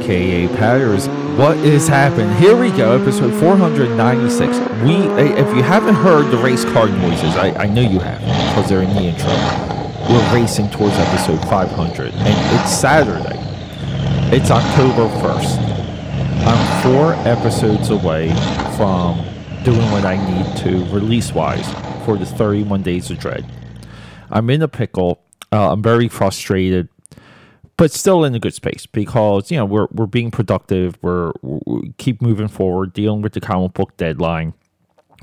aka Patters. What is happening? Here we go, episode 496. We, if you haven't heard the race car noises, I, I know you have because they're in the intro. We're racing towards episode 500, and it's Saturday. It's October 1st. I'm four episodes away from doing what I need to release wise for the 31 Days of Dread. I'm in a pickle. Uh, I'm very frustrated but still in a good space because you know we're we're being productive. We're we keep moving forward, dealing with the comic book deadline.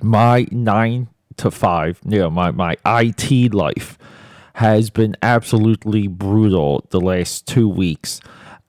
My nine to five, you know, my my IT life has been absolutely brutal the last two weeks,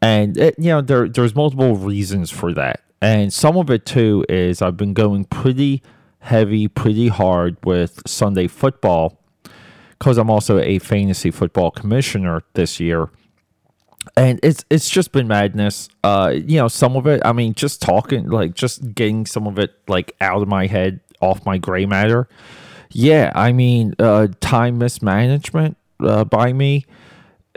and it, you know there there's multiple reasons for that, and some of it too is I've been going pretty heavy, pretty hard with Sunday football because I'm also a fantasy football commissioner this year and it's it's just been madness. Uh, you know, some of it. I mean, just talking, like just getting some of it like out of my head, off my gray matter. Yeah, I mean, uh, time mismanagement uh, by me,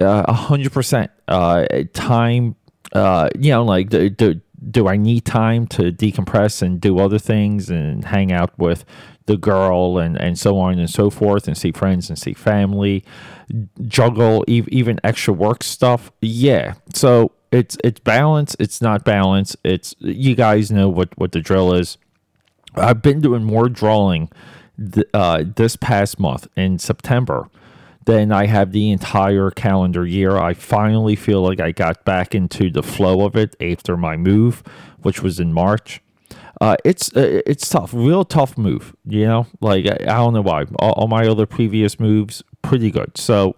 uh, a hundred percent. Uh, time. Uh, you know, like the, do do I need time to decompress and do other things and hang out with the girl and, and so on and so forth and see friends and see family, juggle even extra work stuff. Yeah. So it's it's balance. It's not balance. It's you guys know what, what the drill is. I've been doing more drawing th- uh, this past month in September than I have the entire calendar year. I finally feel like I got back into the flow of it after my move, which was in March. Uh, it's uh, it's tough, real tough move. You know, like I, I don't know why. All, all, my other previous moves, pretty good. So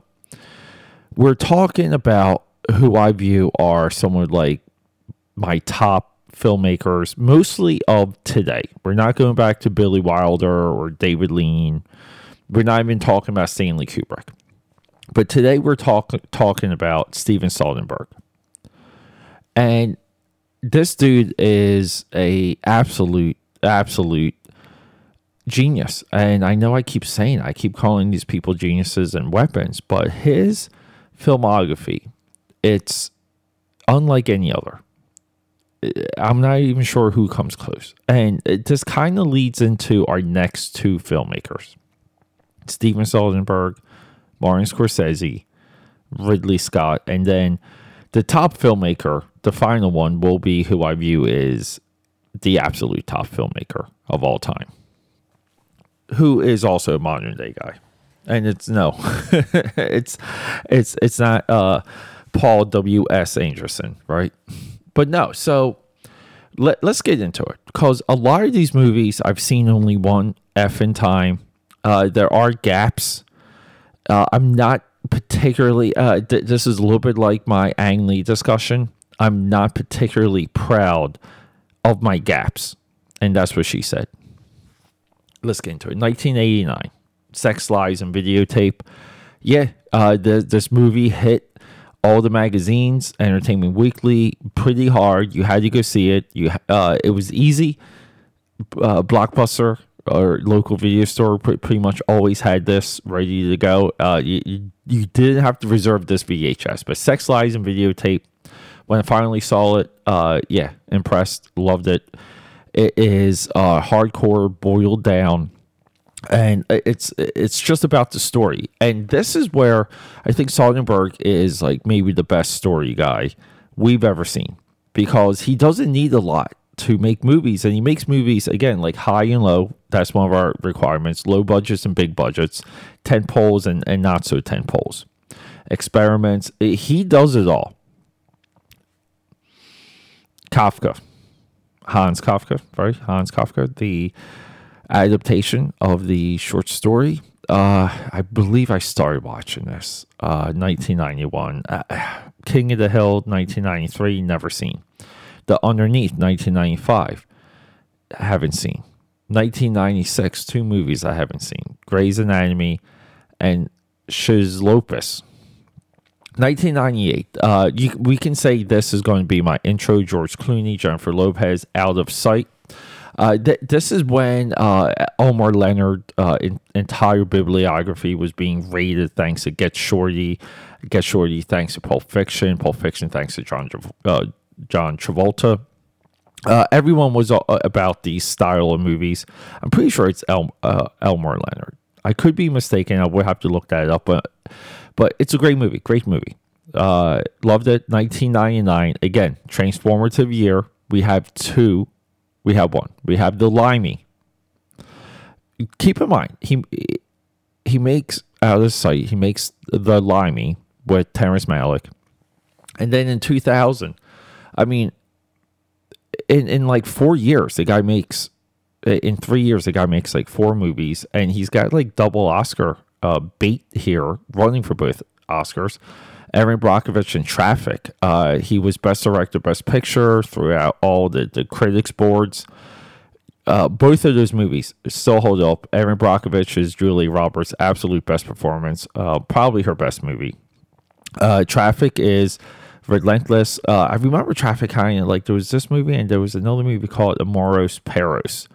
we're talking about who I view are someone like my top filmmakers, mostly of today. We're not going back to Billy Wilder or David Lean. We're not even talking about Stanley Kubrick. But today we're talking talking about Steven Soderbergh. And this dude is a absolute absolute genius. And i know i keep saying i keep calling these people geniuses and weapons but his filmography it's unlike any other. I'm not even sure who comes close. And just kind of leads into our next two filmmakers steven soderbergh martin scorsese ridley scott and then the top filmmaker the final one will be who I view is the absolute top filmmaker of all time, who is also a modern day guy. And it's no, it's it's it's not uh, Paul W. S. Anderson, right? But no, so let, let's get into it because a lot of these movies I've seen only one F in time. Uh, there are gaps. Uh, I'm not particularly. Uh, th- this is a little bit like my Ang Lee discussion. I'm not particularly proud of my gaps. And that's what she said. Let's get into it. 1989, Sex, Lies, and Videotape. Yeah, uh, the, this movie hit all the magazines, Entertainment Weekly, pretty hard. You had to go see it. You, uh, it was easy. Uh, Blockbuster or local video store pretty much always had this ready to go. Uh, you, you didn't have to reserve this VHS, but Sex, Lies, and Videotape when I finally saw it, uh, yeah, impressed, loved it. It is uh, hardcore, boiled down, and it's it's just about the story. And this is where I think Soderbergh is like maybe the best story guy we've ever seen because he doesn't need a lot to make movies and he makes movies again like high and low that's one of our requirements low budgets and big budgets 10 poles and, and not so 10 poles experiments he does it all Kafka, Hans Kafka, right? Hans Kafka, the adaptation of the short story. Uh, I believe I started watching this uh, 1991. Uh, King of the Hill 1993, never seen. The Underneath 1995, I haven't seen. 1996, two movies I haven't seen Gray's Anatomy and Schizopolis 1998. Uh, you, we can say this is going to be my intro. George Clooney, Jennifer Lopez, Out of Sight. Uh, th- this is when uh, Elmore Leonard uh, in, entire bibliography was being rated thanks to Get Shorty, Get Shorty thanks to Pulp Fiction, Pulp Fiction thanks to John uh, John Travolta. Uh, everyone was uh, about these style of movies. I'm pretty sure it's El, uh, Elmore Leonard. I could be mistaken. I would have to look that up, but but it's a great movie. Great movie. Uh, loved it. 1999. Again, transformative year. We have two. We have one. We have the Limey. Keep in mind, he he makes out of sight. He makes the Limey with Terrence Malick, and then in 2000, I mean, in in like four years, the guy makes in three years, the guy makes like four movies, and he's got like double Oscar uh, bait here, running for both Oscars. Erin Brockovich in Traffic. Uh, he was Best Director, Best Picture throughout all the, the critics boards. Uh, both of those movies still hold up. Erin Brockovich is Julie Roberts' absolute best performance, uh, probably her best movie. Uh, Traffic is relentless. Uh, I remember Traffic of like there was this movie and there was another movie called Amores Perros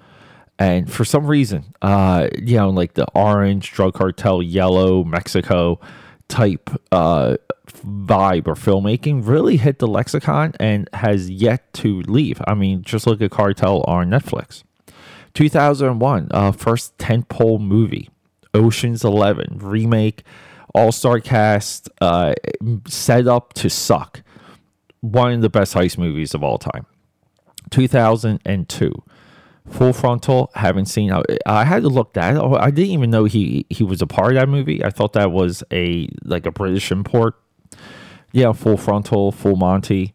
and for some reason, uh, you know, like the orange drug cartel, yellow Mexico type uh, vibe or filmmaking really hit the lexicon and has yet to leave. I mean, just look at Cartel on Netflix. 2001, uh, first tentpole movie, Ocean's Eleven remake, all star cast, uh, set up to suck. One of the best heist movies of all time. 2002 Full Frontal. Haven't seen. I, I had to look that. I didn't even know he he was a part of that movie. I thought that was a like a British import. Yeah, Full Frontal, Full Monty.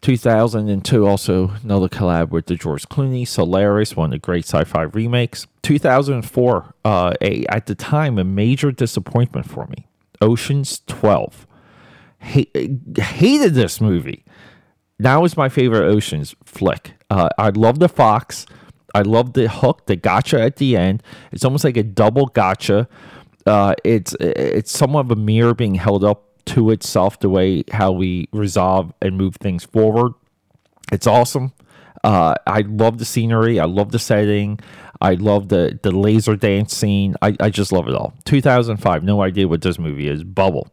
2002, also another collab with the George Clooney, Solaris, one of the great sci-fi remakes. 2004, uh, a, at the time, a major disappointment for me. Ocean's 12. Hated this movie. Now is my favorite Ocean's flick. Uh, I love the fox. I love the hook, the gotcha at the end. It's almost like a double gotcha. Uh, it's it's somewhat of a mirror being held up to itself the way how we resolve and move things forward. It's awesome. Uh, I love the scenery. I love the setting. I love the the laser dance scene. I, I just love it all. 2005. No idea what this movie is. Bubble.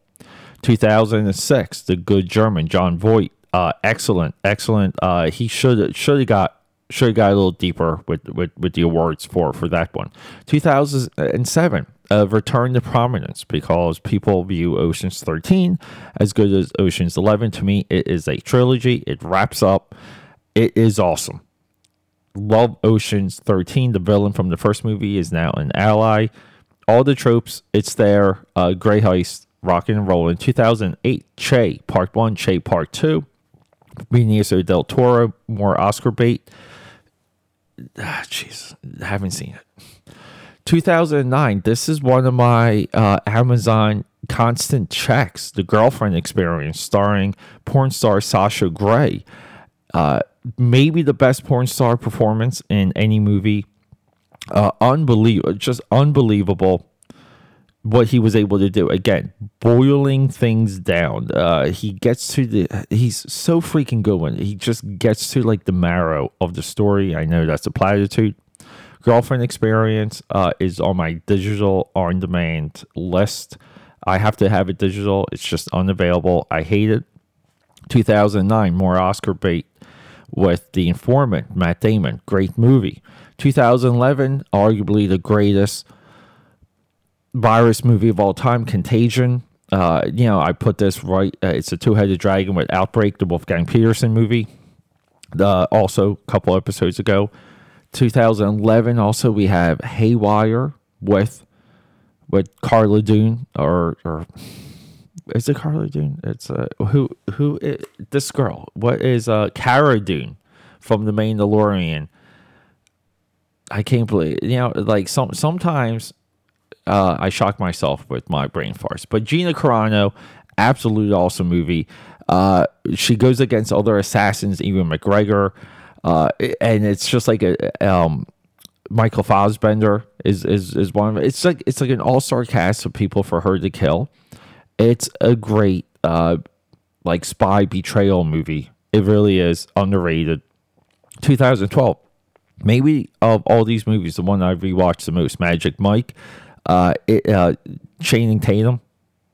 2006. The Good German. Jon Voight. Uh, excellent, excellent. Uh, he should should have got should have got a little deeper with, with, with the awards for for that one. 2007, uh, return to prominence because people view Ocean's 13 as good as Ocean's 11. To me, it is a trilogy. It wraps up. It is awesome. Love Ocean's 13. The villain from the first movie is now an ally. All the tropes, it's there. Uh, Gray Heist, rocking and rolling. 2008, Che Part 1, Che Part 2. Benicio del Toro, more Oscar bait. Ah, jeez, ah, haven't seen it. 2009. This is one of my uh, Amazon constant checks. The Girlfriend Experience, starring porn star Sasha Grey. Uh, maybe the best porn star performance in any movie. Uh, unbelievable, just unbelievable what he was able to do. Again boiling things down. Uh he gets to the he's so freaking good when he just gets to like the marrow of the story. I know that's a platitude. Girlfriend experience uh is on my digital on demand list. I have to have it digital. It's just unavailable. I hate it. 2009 more oscar bait with the informant matt damon. Great movie. 2011 arguably the greatest virus movie of all time, Contagion. Uh, you know, I put this right. Uh, it's a two-headed dragon with Outbreak, the Wolfgang Petersen movie. Uh, also, a couple episodes ago, 2011. Also, we have Haywire with with Carla Dune or or is it Carla Dune? It's uh who who is, this girl? What is uh Cara Dune from The Mandalorian? I can't believe you know like some sometimes uh, I shock myself with my brain farts. But Gina Carano, absolute awesome movie. Uh, she goes against other assassins, Ewan McGregor, uh, and it's just like a um, Michael Fassbender is is is one of it's like it's like an all star cast of people for her to kill. It's a great uh, like spy betrayal movie. It really is underrated. 2012, maybe of all these movies, the one I've rewatched the most, Magic Mike uh, it, uh, Channing Tatum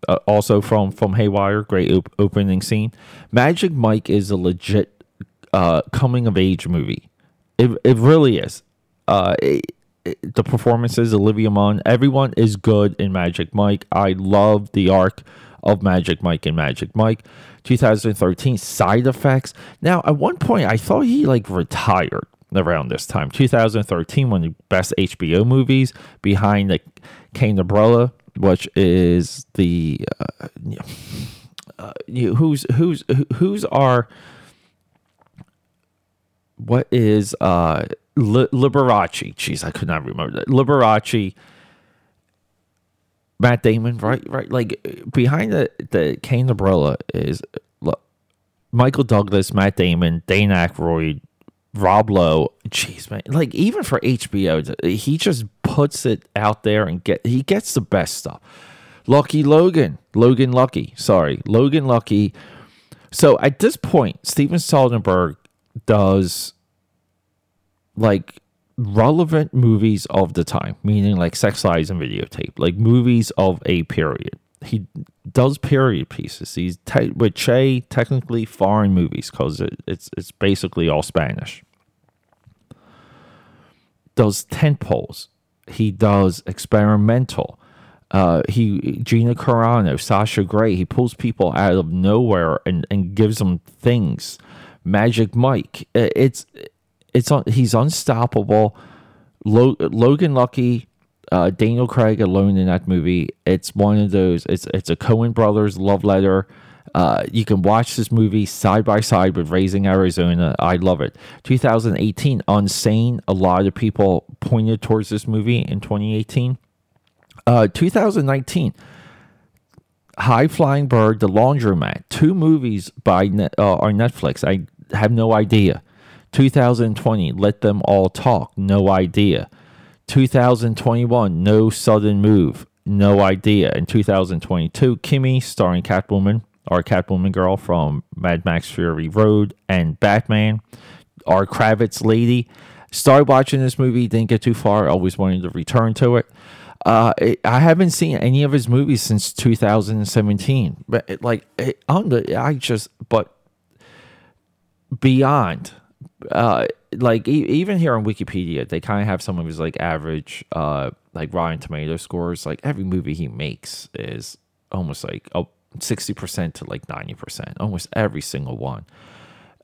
uh, also from from Haywire, great op- opening scene. Magic Mike is a legit uh, coming of age movie. It it really is. Uh, it, it, the performances, Olivia Munn, everyone is good in Magic Mike. I love the arc of Magic Mike and Magic Mike. 2013 side effects. Now, at one point, I thought he like retired around this time. 2013, one of the best HBO movies behind the Candelabra, which is the uh, uh, who's who's who's our what is uh Liberace? Jeez, I could not remember that. Liberace. Matt Damon, right? Right. Like behind the the Candelabra is look, Michael Douglas, Matt Damon, Dan Aykroyd, Rob Lowe. Jeez, man. Like even for HBO, he just puts it out there and get he gets the best stuff. Lucky Logan, Logan Lucky, sorry, Logan Lucky. So at this point, Steven Soderbergh does like relevant movies of the time, meaning like Sex Lies and Videotape, like movies of a period. He does period pieces. He's te- with Che technically foreign movies because it, it's it's basically all Spanish. Does tent poles. He does experimental. Uh, he Gina Carano, Sasha Grey. He pulls people out of nowhere and, and gives them things. Magic Mike. It's it's. He's unstoppable. Logan Lucky, uh, Daniel Craig alone in that movie. It's one of those. It's it's a Coen Brothers love letter. Uh, you can watch this movie side by side with Raising Arizona. I love it. 2018, Unsane. A lot of people pointed towards this movie in 2018. Uh, 2019, High Flying Bird, The Laundromat. Two movies by uh, on Netflix. I have no idea. 2020, Let Them All Talk, no idea. 2021, No Sudden Move, no idea. In 2022, Kimi, starring Catwoman, our Catwoman girl from Mad Max Fury Road and Batman, our Kravitz lady. Started watching this movie, didn't get too far, always wanted to return to it. Uh, I haven't seen any of his movies since 2017. But like, on the, I just, but beyond uh, like e- even here on Wikipedia, they kind of have some of his like average, uh, like Rotten Tomato scores. Like every movie he makes is almost like oh, 60% to like 90%, almost every single one.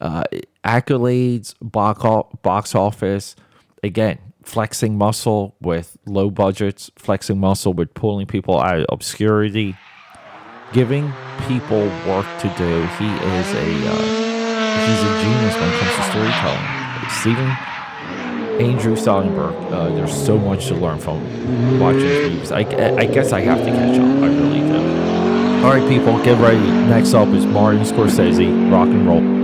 Uh, accolades, box, box office, again, flexing muscle with low budgets, flexing muscle with pulling people out of obscurity, giving people work to do. He is a. Uh, he's a genius when it comes to storytelling. Steven Andrew Soderbergh, uh, there's so much to learn from watching his movies. I, I guess I have to catch up. I really do. All right, people, get ready. Next up is Martin Scorsese, Rock and Roll.